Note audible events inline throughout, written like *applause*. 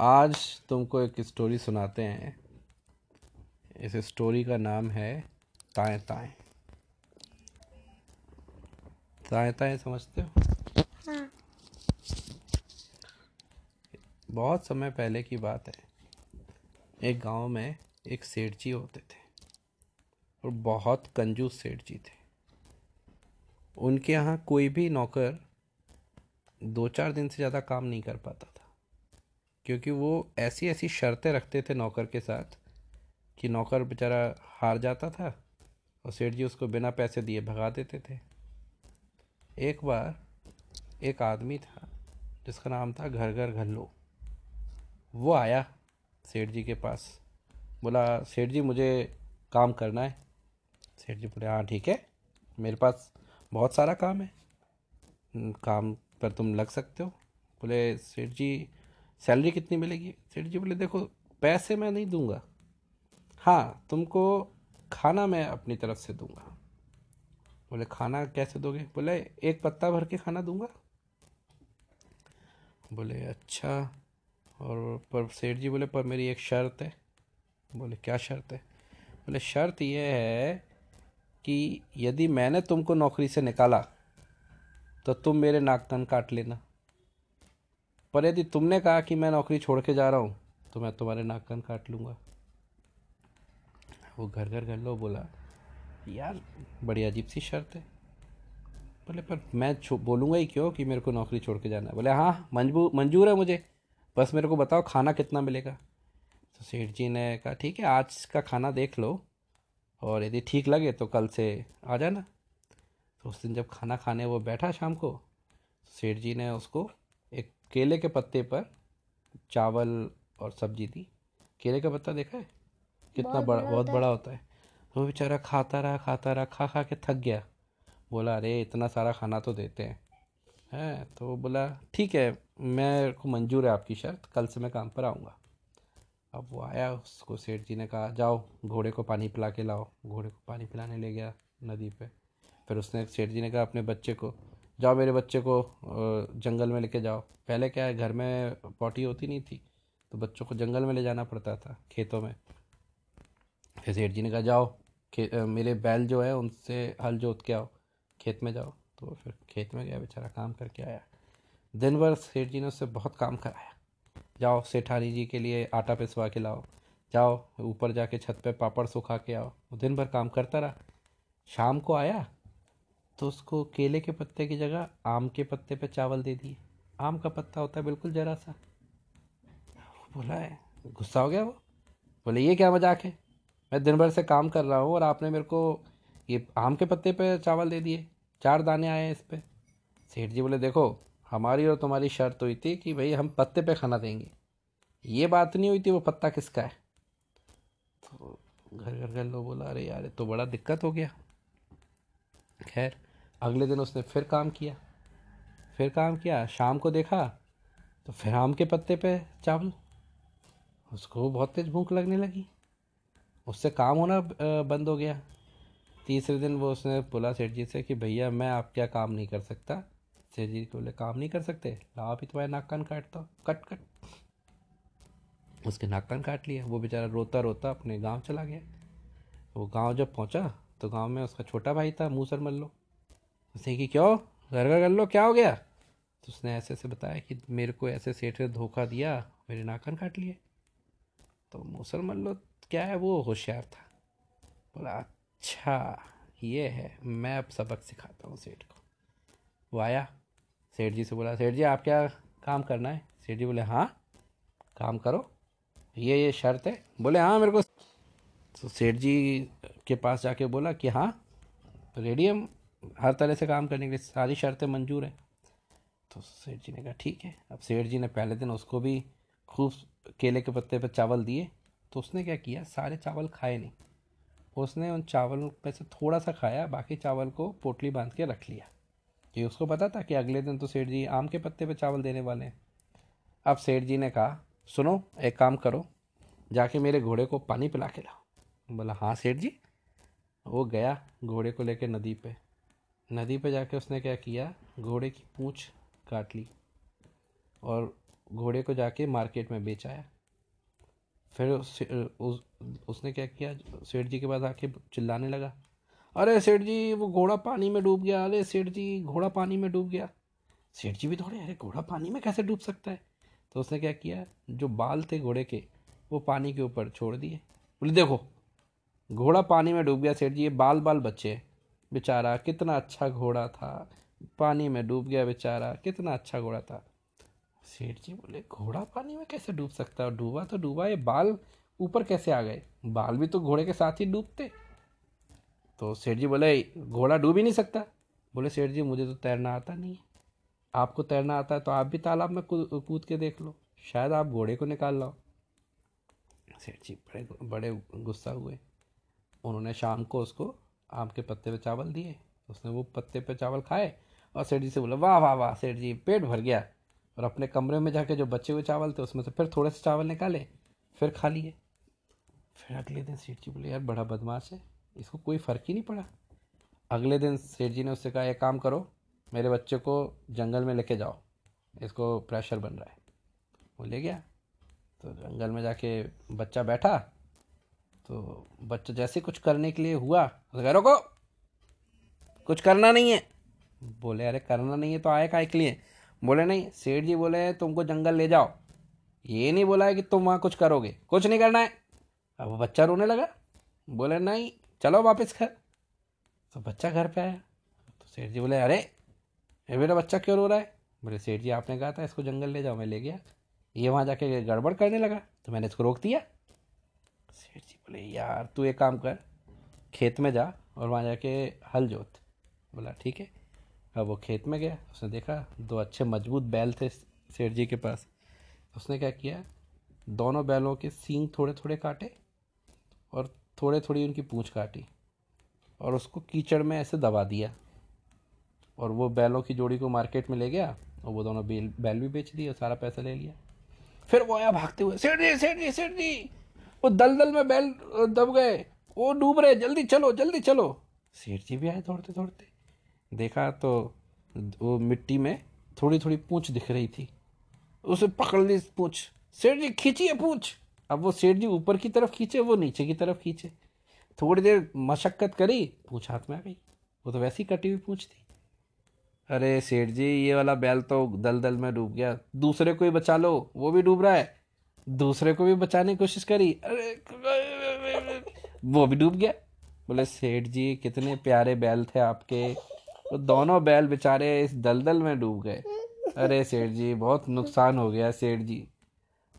आज तुमको एक स्टोरी सुनाते हैं। इस स्टोरी का नाम है ताए ताए। ताए ताए समझते हो? हाँ। बहुत समय पहले की बात है। एक गाँव में एक सेठ जी होते थे और बहुत कंजूस सेठ जी थे। उनके यहाँ कोई भी नौकर दो चार दिन से ज़्यादा काम नहीं कर पाता था। क्योंकि वो ऐसी ऐसी शर्तें रखते थे नौकर के साथ कि नौकर बेचारा हार जाता था और सेठ जी उसको बिना पैसे दिए भगा देते थे। एक बार एक आदमी था जिसका नाम था घर घर घल्लो। वो आया सेठ जी के पास बोला सेठ जी मुझे काम करना है। सेठ जी बोले हाँ ठीक है मेरे पास बहुत सारा काम है। "हम्म, काम पर तुम लग सकते हो। बोले सेठ जी सैलरी कितनी मिलेगी? सेठ जी बोले, देखो, पैसे मैं नहीं दूँगा। हाँ तुमको खाना मैं अपनी तरफ़ से दूँगा। बोले, खाना कैसे दोगे? बोले, एक पत्ता भर के खाना दूँगा। बोले अच्छा। और पर सेठ जी बोले, पर मेरी एक शर्त है। बोले, क्या शर्त है? बोले, शर्त यह है कि यदि मैंने तुमको नौकरी से निकाला तो तुम मेरे नाक कान काट लेना। पर यदि तुमने कहा कि मैं नौकरी छोड़ के जा रहा हूँ तो मैं तुम्हारे नाक कान काट लूँगा। वो घर घर घर लो बोला, यार, बड़ी अजीब सी शर्त है। बोले, पर मैं बोलूँगा ही क्यों कि मेरे को नौकरी छोड़ के जाना है? बोले हाँ मंजबूर मंजूर है मुझे। बस मेरे को बताओ, खाना कितना मिलेगा? तो सेठ जी ने कहा, ठीक है, आज का खाना देख लो, और यदि ठीक लगे तो कल से आ जाना। तो उस दिन जब खाना खाने वो बैठा शाम को सेठ जी ने उसको केले के पत्ते पर चावल और सब्ज़ी दी केले का पत्ता देखा है? कितना बड़ा बड़ा बहुत बड़ा होता है। वो बेचारा खाता रहा खाता रहा खा खा के थक गया। बोला अरे इतना सारा खाना तो देते हैं। हैं तो वो बोला ठीक है मेरे को मंजूर है आपकी शर्त कल से मैं काम पर आऊँगा। अब वो आया उसको सेठ जी ने कहा जाओ घोड़े को पानी पिला के लाओ। घोड़े को पानी पिलाने ले गया नदी पे। फिर उसने सेठ जी ने कहा अपने बच्चे को जाओ मेरे बच्चे को जंगल में लेके जाओ। पहले क्या है, घर में पॉटी होती नहीं थी तो बच्चों को जंगल में ले जाना पड़ता था, खेतों में। फिर सेठ जी ने कहा, जाओ मेरे बैल जो है, उनसे हल जोत के आओ, खेत में जाओ। तो फिर खेत में गया, बेचारा काम करके आया। दिन भर सेठ जी ने उससे बहुत काम कराया। जाओ, सेठानी जी के लिए आटा पिसवा के लाओ। जाओ, ऊपर जाके छत पे पापड़ सुखा के आओ। दिन भर काम करता रहा। शाम को आया तो उसको केले के पत्ते की जगह आम के पत्ते पे चावल दे दिए। आम का पत्ता होता है बिल्कुल जरा सा। बोला है गुस्सा हो गया वो? बोले, ये क्या मज़ाक है? मैं दिन भर से काम कर रहा हूँ और आपने मेरे को ये आम के पत्ते पे चावल दे दिए। चार दाने आए हैं इस पर सेठ जी बोले, देखो, हमारी और तुम्हारी शर्त हुई थी कि भाई हम पत्ते पे खाना देंगे। ये बात नहीं हुई थी, वो पत्ता किसका है? तो घर घर घर लोग बोला, अरे यार तो बड़ा दिक्कत हो गया। खैर अगले दिन उसने फिर काम किया। फिर काम किया, शाम को देखा तो फिर आम के पत्ते पे चावल। उसको बहुत तेज भूख लगने लगी। उससे काम होना बंद हो गया। तीसरे दिन वो उसने बोला, सेठ जी से कि भैया, मैं आप क्या काम नहीं कर सकता? सेठ जी बोले, काम नहीं कर सकते? लाओ अभी तुम्हारे नाक कान काटता हूँ कट कट। उसके नाक कान काट लिया वो बेचारा रोता रोता अपने गाँव चला गया। वो गाँव जब पहुँचा तो गाँव में उसका छोटा भाई था मूसर मल्लो। उसने कि क्यों? घर घर कर लो, क्या हो गया? तो उसने ऐसे ऐसे बताया कि मेरे को ऐसे सेठ ने धोखा दिया, मेरे नाक कान काट लिए। तो मूसर मल्लो क्या है वो? होशियार था। बोला अच्छा ये है, मैं अब सबक सिखाता हूँ सेठ को। वो आया, सेठ जी से बोला, सेठ जी, आप क्या काम करना है? सेठ जी बोले हाँ काम करो। ये ये शर्त है। बोले हाँ मेरे को तो सेठ जी के पास जाके बोला कि हाँ रेडी हम हर तरह से काम करने के लिए सारी शर्तें मंजूर हैं। तो सेठ जी ने कहा, ठीक है। अब सेठ जी ने पहले दिन उसको भी खूब केले के पत्ते पर चावल दिए तो उसने क्या किया, सारे चावल खाए नहीं। उसने उन चावल में से थोड़ा सा खाया, बाकी चावल को पोटली बाँध के रख लिया। कि उसको पता था कि अगले दिन तो सेठ जी आम के पत्ते पर चावल देने वाले हैं। अब सेठ जी ने कहा, सुनो, एक काम करो, जाके मेरे घोड़े को पानी पिला के लाओ। बोला हाँ सेठ जी? वो गया घोड़े को लेके नदी पे। नदी पे जाके उसने क्या किया? घोड़े की पूंछ काट ली और घोड़े को जाके मार्केट में बेचाया। फिर उस, उस उसने क्या किया? सेठ जी के पास आके चिल्लाने लगा। अरे सेठ जी वो घोड़ा पानी में डूब गया। अरे सेठ जी घोड़ा पानी में डूब गया। सेठ जी भी दौड़े अरे घोड़ा पानी में कैसे डूब सकता है? तो उसने क्या किया? जो बाल थे घोड़े के वो पानी के ऊपर छोड़ दिए। बोले देखो घोड़ा पानी में डूब गया सेठ जी ये बाल बाल बच्चे बेचारा कितना अच्छा घोड़ा था। पानी में डूब गया बेचारा, कितना अच्छा घोड़ा था। सेठ जी बोले, घोड़ा पानी में कैसे डूब सकता है? डूबा तो डूबा, ये बाल ऊपर कैसे आ गए? बाल भी तो घोड़े के साथ ही डूबते। तो सेठ जी बोले, घोड़ा डूब ही नहीं सकता? बोले, सेठ जी, मुझे तो तैरना आता नहीं है। आपको तैरना आता है तो आप भी तालाब में कूद के देख लो। शायद आप घोड़े को निकाल लो सेठ जी बड़े बड़े गुस्सा हुए। उन्होंने शाम को उसको आम के पत्ते पे चावल दिए, उसने वो पत्ते पे चावल खाए और सेठ जी से बोला, वाह वाह वाह, सेठ जी, पेट भर गया। और अपने कमरे में जाके जो बचे हुए चावल थे, उसमें से फिर थोड़े से चावल निकाले, फिर खा लिए। फिर अगले दिन सेठ जी बोले, यार, बड़ा बदमाश है, इसको कोई फ़र्क ही नहीं पड़ा। अगले दिन सेठ जी ने उससे कहा, एक काम करो, मेरे बच्चे को जंगल में लेके जाओ, इसको प्रेशर बन रहा है। वो ले गया। तो जंगल में जाके बच्चा बैठा तो बच्चा जैसे कुछ करने के लिए हुआ तो कह रोको, कुछ करना नहीं है। बोले, अरे, करना नहीं है तो आए का के लिए? बोले, नहीं, सेठ जी बोले तुमको जंगल ले जाओ। ये नहीं बोला है कि तुम वहाँ कुछ करोगे। कुछ नहीं करना है। अब बच्चा रोने लगा। बोले, नहीं, चलो वापस घर। तो बच्चा घर पे आया। तो सेठ जी बोले, अरे, ये मेरा बच्चा क्यों रो रहा है? बोले, सेठ जी, आपने कहा था इसको जंगल ले जाओ, मैं ले गया। ये वहाँ जाके गड़बड़ करने लगा। तो मैंने इसको रोक दिया। सेठ जी बोले, यार, तू एक काम कर, खेत में जा और वहाँ जाके हल जोत। बोला, ठीक है। अब वो खेत में गया, उसने देखा दो अच्छे मज़बूत बैल थे सेठ जी के पास। उसने क्या किया, दोनों बैलों के सींग थोड़े थोड़े काटे और थोड़े थोड़ी उनकी पूँछ काटी और उसको कीचड़ में ऐसे दबा दिया। और वो बैलों की जोड़ी को मार्केट में ले गया और वो दोनों बैल बैल भी बेच दिए और सारा पैसा ले लिया। फिर वो आया भागते हुए, सेठ जी सेठ जी सेठ जी! वो दलदल में बैल दब गए। वो डूब रहे, जल्दी चलो जल्दी चलो। सेठ जी भी आए दौड़ते दौड़ते। देखा तो वो मिट्टी में थोड़ी थोड़ी पूछ दिख रही थी। उसे पकड़ ली पूछ। सेठ जी खींचिए पूछ। अब वो सेठ जी ऊपर की तरफ़ खींचे, वो नीचे की तरफ़ खींचे। थोड़ी देर मशक्क़त करी, पूछ हाथ में आ गई। वो तो वैसी कटी हुई पूछ थी। अरे सेठ जी, ये वाला बैल तो दलदल में डूब गया। दूसरे को ही बचा लो, वो भी डूब रहा है। दूसरे को भी बचाने की कोशिश करी। अरे, वो भी डूब गया। बोले, सेठ जी, कितने प्यारे बैल थे आपके। तो दोनों बैल बेचारे इस दलदल में डूब गए। अरे, सेठ जी, बहुत नुकसान हो गया, सेठ जी।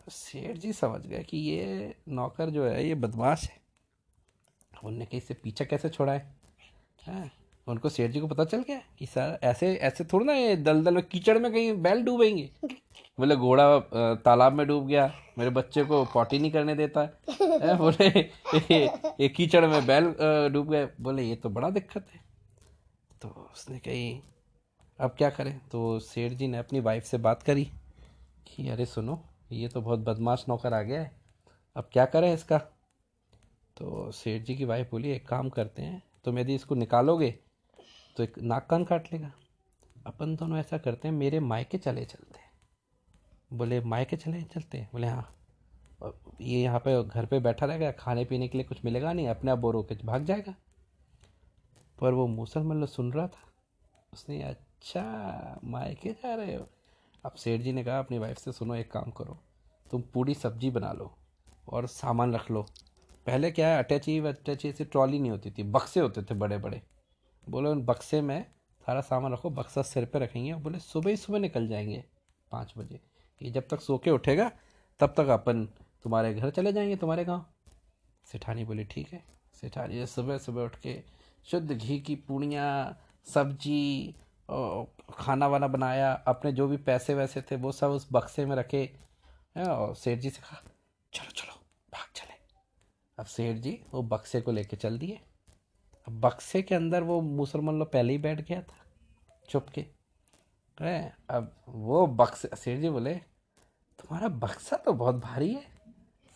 सेठ जी समझ गए कि ये नौकर जो है, ये बदमाश है। उनने कहीं से पीछा कैसे छोड़ा है? हाँ। उनको सेठ जी को पता चल गया कि सर ऐसे ऐसे थोड़ा ना ये दलदल में कीचड़ में कहीं बैल डूबेंगे। बोले घोड़ा तालाब में डूब गया मेरे बच्चे को पॉटी नहीं करने देता। *laughs* है बोले ये, ये कीचड़ में बैल डूब गए बोले ये तो बड़ा दिक्कत है। तो उसने कही अब क्या करें? तो सेठ जी ने अपनी वाइफ से बात करी कि अरे सुनो ये तो बहुत बदमाश नौकर आ गया है। अब क्या करें इसका? तो सेठ जी की वाइफ बोली एक काम करते हैं तुम यदि इसको निकालोगे तो एक नाक कान काट लेगा। अपन दोनों ऐसा करते हैं, मेरे मायके चले चलते बोले, मायके चले चलते बोले हाँ। ये यहाँ पे घर पे बैठा रहेगा, खाने पीने के लिए कुछ मिलेगा नहीं, अपने आप बोर होकर भाग जाएगा। पर वो मुसलमान सुन रहा था। उसने अच्छा मायके जा रहे हो? अब सेठ जी ने कहा, अपनी वाइफ से सुनो, एक काम करो। तुम पूरी सब्ज़ी बना लो और सामान रख लो। पहले क्या है अटैची अटैची ऐसी ट्रॉली नहीं होती थी, बक्से होते थे बड़े बड़े बोले, उन बक्से में सारा सामान रखो, बक्सा सिर पे रखेंगे। बोले, सुबह ही सुबह निकल जाएँगे, पाँच बजे। कि जब तक सो के उठेगा, तब तक अपन तुम्हारे घर चले जाएँगे, तुम्हारे गाँव। सेठानी बोली, ठीक है। सेठानी सुबह सुबह उठ के शुद्ध घी की पूड़ियाँ, सब्ज़ी खाना वाना बनाया, अपने जो भी पैसे वैसे थे, वो सब उस बक्से में रखे। और सेठ जी से कहा, चलो चलो, भाग चले। अब सेठ जी वो बक्से को लेके चल दिए। अब बक्से के अंदर वो मुसलमान लोग पहले ही बैठ गया था चुप के। अब वो बक्से, सेठ जी बोले, तुम्हारा बक्सा तो बहुत भारी है।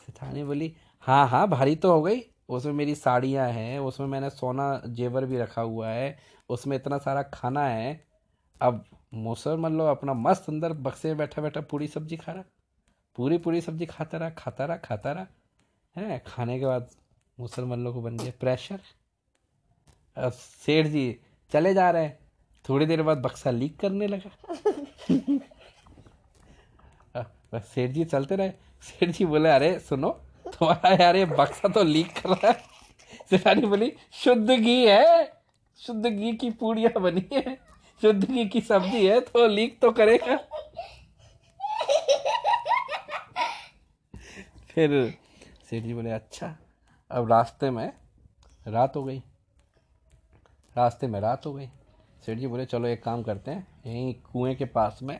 सिथानी बोली हाँ हाँ भारी तो हो गई। उसमें मेरी साड़ियाँ हैं, उसमें मैंने सोना जेवर भी रखा हुआ है, उसमें इतना सारा खाना है। अब मूसर मान लो अपना मस्त अंदर बक्से में बैठा बैठा पूरी सब्ज़ी खा रहा। पूरी पूरी सब्ज़ी खाता रहा खाता रहा खाता रहा। है, खाने के बाद मुसलमान लोग को बन गया प्रेशर सेठ जी चले जा रहे हैं। थोड़ी देर बाद बक्सा लीक करने लगा। सेठ जी चलते रहे। सेठ जी बोले, अरे, सुनो, तुम्हारा यार ये बक्सा तो लीक कर रहा है। सेठानी बोली, शुद्ध घी है। शुद्ध घी की पूड़िया बनी है। शुद्ध घी की सब्ज़ी है तो लीक तो करेगा। फिर सेठ जी बोले अच्छा अब रास्ते में रात हो गई। रास्ते में रात हो गई। सेठ जी बोले, चलो एक काम करते हैं, यहीं कुएँ के पास में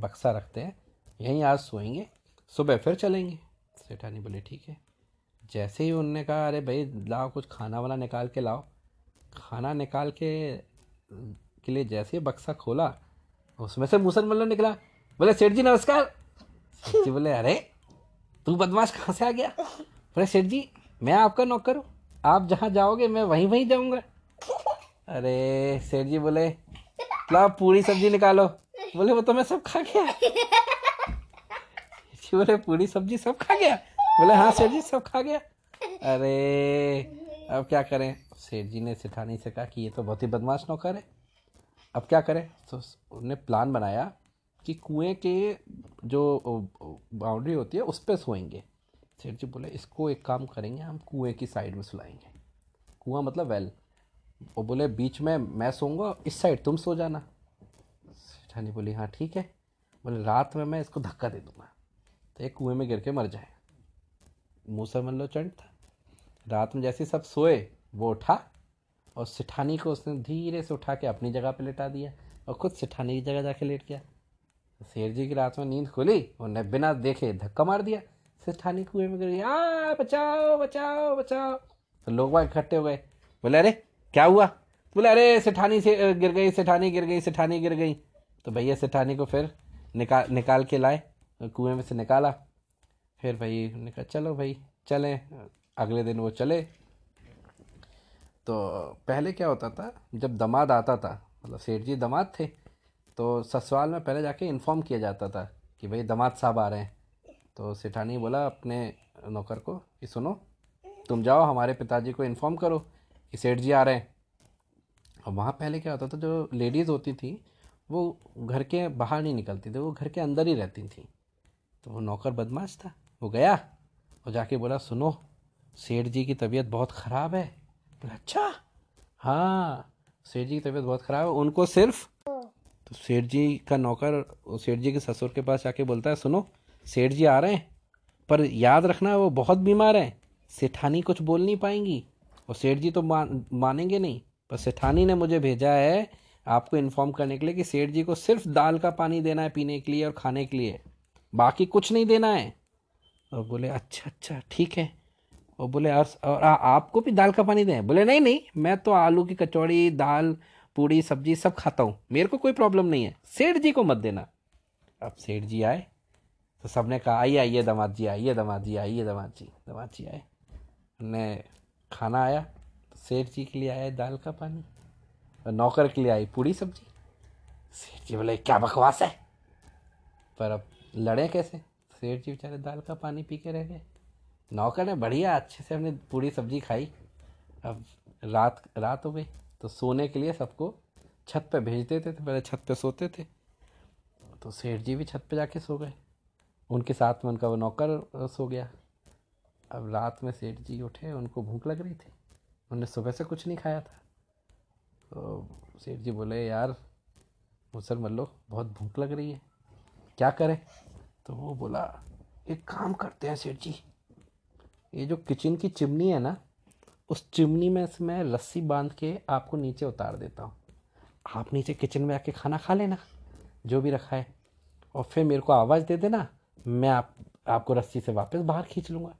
बक्सा रखते हैं, यहीं आज सोएँगे, सुबह फिर चलेंगे। सेठानी बोले, ठीक है। जैसे ही उनने कहा, अरे भाई, लाओ कुछ खाना वाना निकाल के लाओ। खाना निकाल के के लिए जैसे ही बक्सा खोला, उसमें से मूसन मल्लो निकला। बोले, सेठ जी, नमस्कार। सेठ जी बोले, अरे, तू बदमाश कहाँ से आ गया? बोले, सेठ जी, मैं आपका नौकर हूँ। आप जहाँ जाओगे, मैं वहीं वहीं जाऊँगा। अरे, सेठ जी बोले ला पूरी सब्ज़ी निकालो। बोले, वो तो मैं सब खा गया। जी बोले, पूरी सब्ज़ी सब खा गया? बोले हाँ सेठ जी, सब खा गया। अरे, अब क्या करें? सेठ जी ने सिठानी से कहा कि ये तो बहुत ही बदमाश नौकर है। अब क्या करें? तो उन्होंने प्लान बनाया कि कुएँ के जो बाउंड्री होती है, उस पर सोएँगे। सेठ जी बोले, इसको एक काम करेंगे, हम कुएँ की साइड में सुलाएँगे। कुआँ मतलब वेल। वो बोले, बीच में मैं सोऊँगा, इस साइड तुम सो जाना. सेठानी बोली हाँ ठीक है। बोले, रात में मैं इसको धक्का दे दूँगा तो एक कुएँ में गिर के मर जाए। मुँह से मन लो चंड था। रात में जैसे सब सोए, वो उठा और सिठानी को उसने धीरे से उठा के अपनी जगह पे लेटा दिया और खुद सिठानी की जगह जाके लेट गया। शेर जी की रात में नींद खुली, उन्हें बिना देखे धक्का मार दिया। सिठानी कुएँ में गिर आ, बचाओ बचाओ बचाओ। तो लोग वहाँ इकट्ठे हो गए। बोले, अरे क्या हुआ? बोले, अरे, सेठानी से गिर गई, सेठानी गिर गई, सेठानी गिर गई। तो भैया सेठानी को फिर निकाल निकाल के लाए, कुएँ में से निकाला। फिर भाई उन्होंने कहा, चलो भाई, चलें। अगले दिन वो चले। तो पहले क्या होता था, जब दमाद आता था मतलब सेठ जी दमाद थे तो ससुराल में पहले जाके इन्फॉर्म किया जाता था कि भाई दमाद साहब आ रहे हैं। तो सेठानी बोला अपने नौकर को कि, सुनो, तुम जाओ, हमारे पिताजी को इन्फॉर्म करो। कि सेठ जी आ रहे हैं। और वहाँ पहले क्या होता था, जो लेडीज़ होती थी, वो घर के बाहर नहीं निकलती थी, वो घर के अंदर ही रहती थी। तो वो नौकर बदमाश था, वो गया और जाके बोला, सुनो, सेठ जी की तबीयत बहुत ख़राब है। अच्छा? हाँ सेठ जी की तबीयत बहुत ख़राब है, उनको सिर्फ़ तो सेठ जी का नौकर, सेठ जी के ससुर के पास जाके बोलता है, सुनो, सेठ जी आ रहे हैं, पर याद रखना, वो बहुत बीमार हैं, सेठानी कुछ बोल नहीं पाएँगी। और सेठ जी तो मान मानेंगे नहीं पर सेठानी ने मुझे भेजा है आपको इन्फॉर्म करने के लिए कि सेठ जी को सिर्फ़ दाल का पानी देना है पीने के लिए और खाने के लिए। बाकी कुछ नहीं देना है। और बोले अच्छा अच्छा ठीक है। और बोले और, और आ, आपको भी दाल का पानी दें? बोले नहीं नहीं मैं तो आलू की कचौड़ी दाल पूड़ी सब्ज़ी सब खाता हूँ। मेरे को कोई प्रॉब्लम नहीं है। सेठ जी को मत देना। अब सेठ जी आए। तो सबने कहा आइए आइए दमाद जी आइए दमाद जी आइए दमाद जी दमाद जी आए। ने खाना आया तो सेठ जी के लिए आया दाल का पानी, और नौकर के लिए आई पूड़ी सब्ज़ी। सेठ जी बोले, क्या बकवास है? पर अब लड़े कैसे? सेठ जी बेचारे दाल का पानी पी के रह गए। नौकर ने बढ़िया अच्छे से हमने पूरी सब्ज़ी खाई। अब रात रात हो गई तो सोने के लिए सबको छत पे भेज देते थे, पहले छत पे सोते थे। तो सेठ जी भी छत पे जाके सो गए। उनके साथ में उनका वो नौकर सो गया। अब रात में सेठ जी उठे, उनको भूख लग रही थी। उन्होंने सुबह से कुछ नहीं खाया था। तो सेठ जी बोले, यार मुसर मल्लो बहुत भूख लग रही है। क्या करें? तो वो बोला, एक काम करते हैं सेठ जी। ये जो किचन की चिमनी है ना, उस चिमनी में से मैं रस्सी बाँध के आपको नीचे उतार देता हूँ। आप नीचे किचन में आके खाना खा लेना, जो भी रखा है। और फिर मेरे को आवाज़ दे देना, मैं आप, आपको रस्सी से वापस बाहर खींच लूँगा।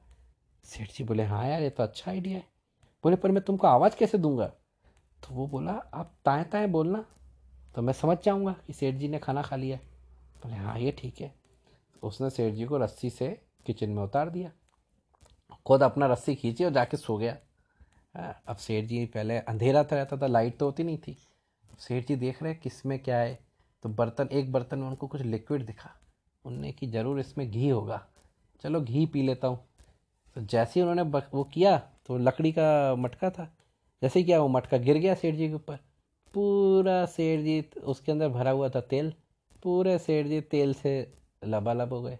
सेठ जी बोले हाँ यार, ये तो अच्छा आइडिया है। बोले, पर मैं तुमको आवाज़ कैसे दूँगा? तो वो बोला, आप ताएँ ताएँ बोलना तो मैं समझ जाऊँगा कि सेठ जी ने खाना खा लिया बोले हाँ ये ठीक है। उसने सेठ जी को रस्सी से किचन में उतार दिया। खुद अपना रस्सी खींची और जाके सो गया। अब सेठ जी पहले अंधेरा था, रहता था, लाइट तो होती नहीं थी। सेठ जी देख रहे किसमें क्या है। तो बर्तन, एक बर्तन में उनको कुछ लिक्विड दिखा। उनने कि ज़रूर इसमें घी होगा। चलो, घी पी लेता हूँ। तो जैसे ही उन्होंने वो किया तो लकड़ी का मटका था। जैसे ही क्या, वो मटका गिर गया सेठ जी के ऊपर। पूरा सेठ जी उसके अंदर भरा हुआ था तेल। पूरे सेठ जी तेल से लबालब हो गए।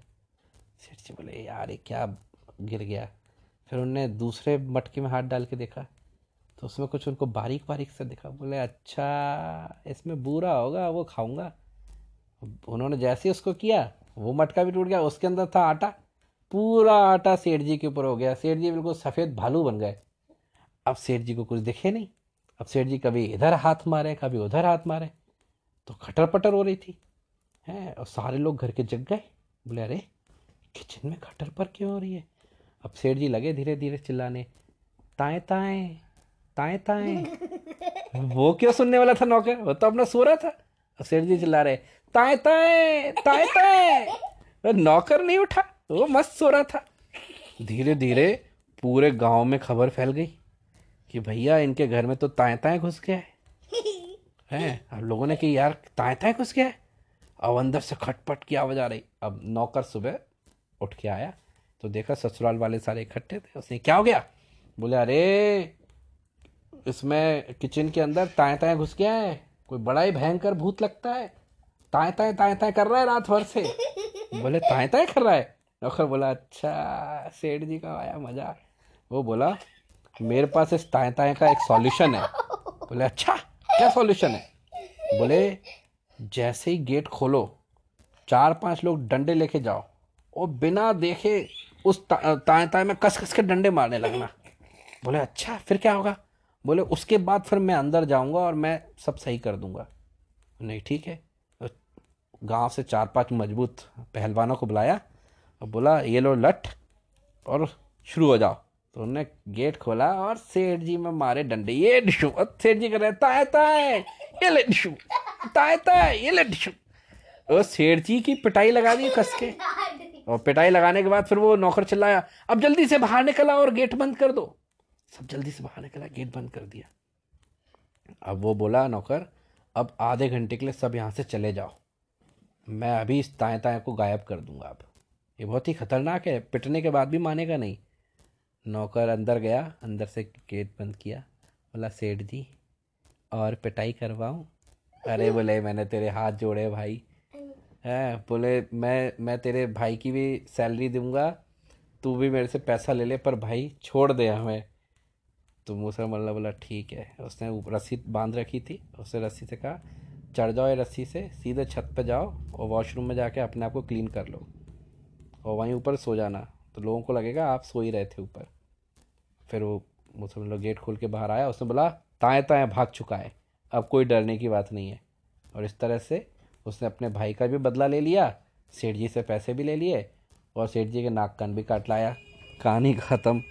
सेठ जी बोले, यार, ये क्या गिर गया? फिर उनने दूसरे मटके में हाथ डाल के देखा। तो उसमें कुछ उनको बारीक बारीक से दिखा। बोले अच्छा इसमें बुरा होगा, वो खाऊँगा। उन्होंने जैसे ही उसको किया, वो मटका भी टूट गया। उसके अंदर था आटा। पूरा आटा सेठ जी के ऊपर हो गया। सेठ जी बिल्कुल सफ़ेद भालू बन गए। अब सेठ जी को कुछ दिखे नहीं। अब सेठ जी कभी इधर हाथ मारे, कभी उधर हाथ मारे। तो खटर पटर हो रही थी। है, और सारे लोग घर के जग गए। बोले, अरे, किचन में खटर पर क्यों हो रही है? अब सेठ जी लगे धीरे धीरे चिल्लाने, ताए ताए ताए ताए। *laughs* वो क्यों सुनने वाला था नौकर? वो तो अपना सो रहा था सेठ जी चिल्ला रहे, ताए ताए ताए ताए। *laughs* नौकर नहीं उठा। वो मस्त सो रहा था। धीरे धीरे पूरे गाँव में खबर फैल गई कि भैया इनके घर में तो ताए ताए घुस गया है। हैं? *laughs* अब लोगों ने कि यार ताए ताए घुस गया है? अब अंदर से खटपट की आवाज़ आ रही। अब नौकर सुबह उठ के आया तो देखा ससुराल वाले सारे इकट्ठे थे। उसने क्या हो गया? बोले अरे इसमें किचन के अंदर ताए ताए घुस गया है। कोई बड़ा ही भयंकर भूत लगता है। ताए ताए ताए ताए कर रहा है रात भर से। *laughs* बोले ताए ताए कर रहा है? नौकर बोला अच्छा सेठ जी का आया मज़ा। वो बोला, मेरे पास इस ताए ताए का एक सॉल्यूशन है। बोले अच्छा क्या सॉल्यूशन है? बोले, जैसे ही गेट खोलो चार पाँच लोग डंडे लेके जाओ और बिना देखे उस ताए ताए में कस कस के डंडे मारने लगना। बोले अच्छा फिर क्या होगा? बोले, उसके बाद फिर मैं अंदर जाऊँगा और मैं सब सही कर दूँगा। नहीं, ठीक है। गाँव से चार पाँच मज़बूत पहलवानों को बुलाया। और बोला ये लो लठ और शुरू हो जाओ। तो उन्होंने गेट खोला और सेठ जी में मारे डंडे। ये डिशू और सेठ जी कर रहे ताए ताए, ये ले डिशू, ताए ताए, ये ले डिशू। और सेठ जी की पिटाई लगा दी कस के। और पिटाई लगाने के बाद फिर वो नौकर चिल्लाया, अब जल्दी से बाहर निकला और गेट बंद कर दो। सब जल्दी से बाहर निकला, गेट बंद कर दिया। अब वो बोला, नौकर, अब आधे घंटे के लिए सब यहाँ से चले जाओ। मैं अभी इस ताए ताए को गायब कर दूँगा अब। ये बहुत ही खतरनाक है, पिटने के बाद भी मानेगा नहीं। नौकर अंदर गया, अंदर से गेट बंद किया, बोला, सेठ जी, और पिटाई करवाऊँ? अरे बोले, मैंने तेरे हाथ जोड़े भाई। है, बोले, मैं मैं तेरे भाई की भी सैलरी दूँगा, तू भी मेरे से पैसा ले ले, पर भाई, छोड़ दे हमें। तो मूसा मल्ला बोला, ठीक है। उसने रस्सी बाँध रखी थी उसने रस्सी से कहा, चढ़ जाओ रस्सी से, सीधे छत पे जाओ और वॉशरूम में जाके अपने आप को क्लीन कर लो। और वहीं ऊपर सो जाना। तो लोगों को लगेगा आप सो ही रहे थे ऊपर। फिर वो मुसलमान लोग गेट खोल के बाहर आया, उसने बोला, ताएँ ताएँ, भाग चुका है। अब कोई डरने की बात नहीं है। और इस तरह से उसने अपने भाई का भी बदला ले लिया, सेठ जी से पैसे भी ले लिए और सेठ जी के नाक कान भी काट लाया। कहानी ख़त्म।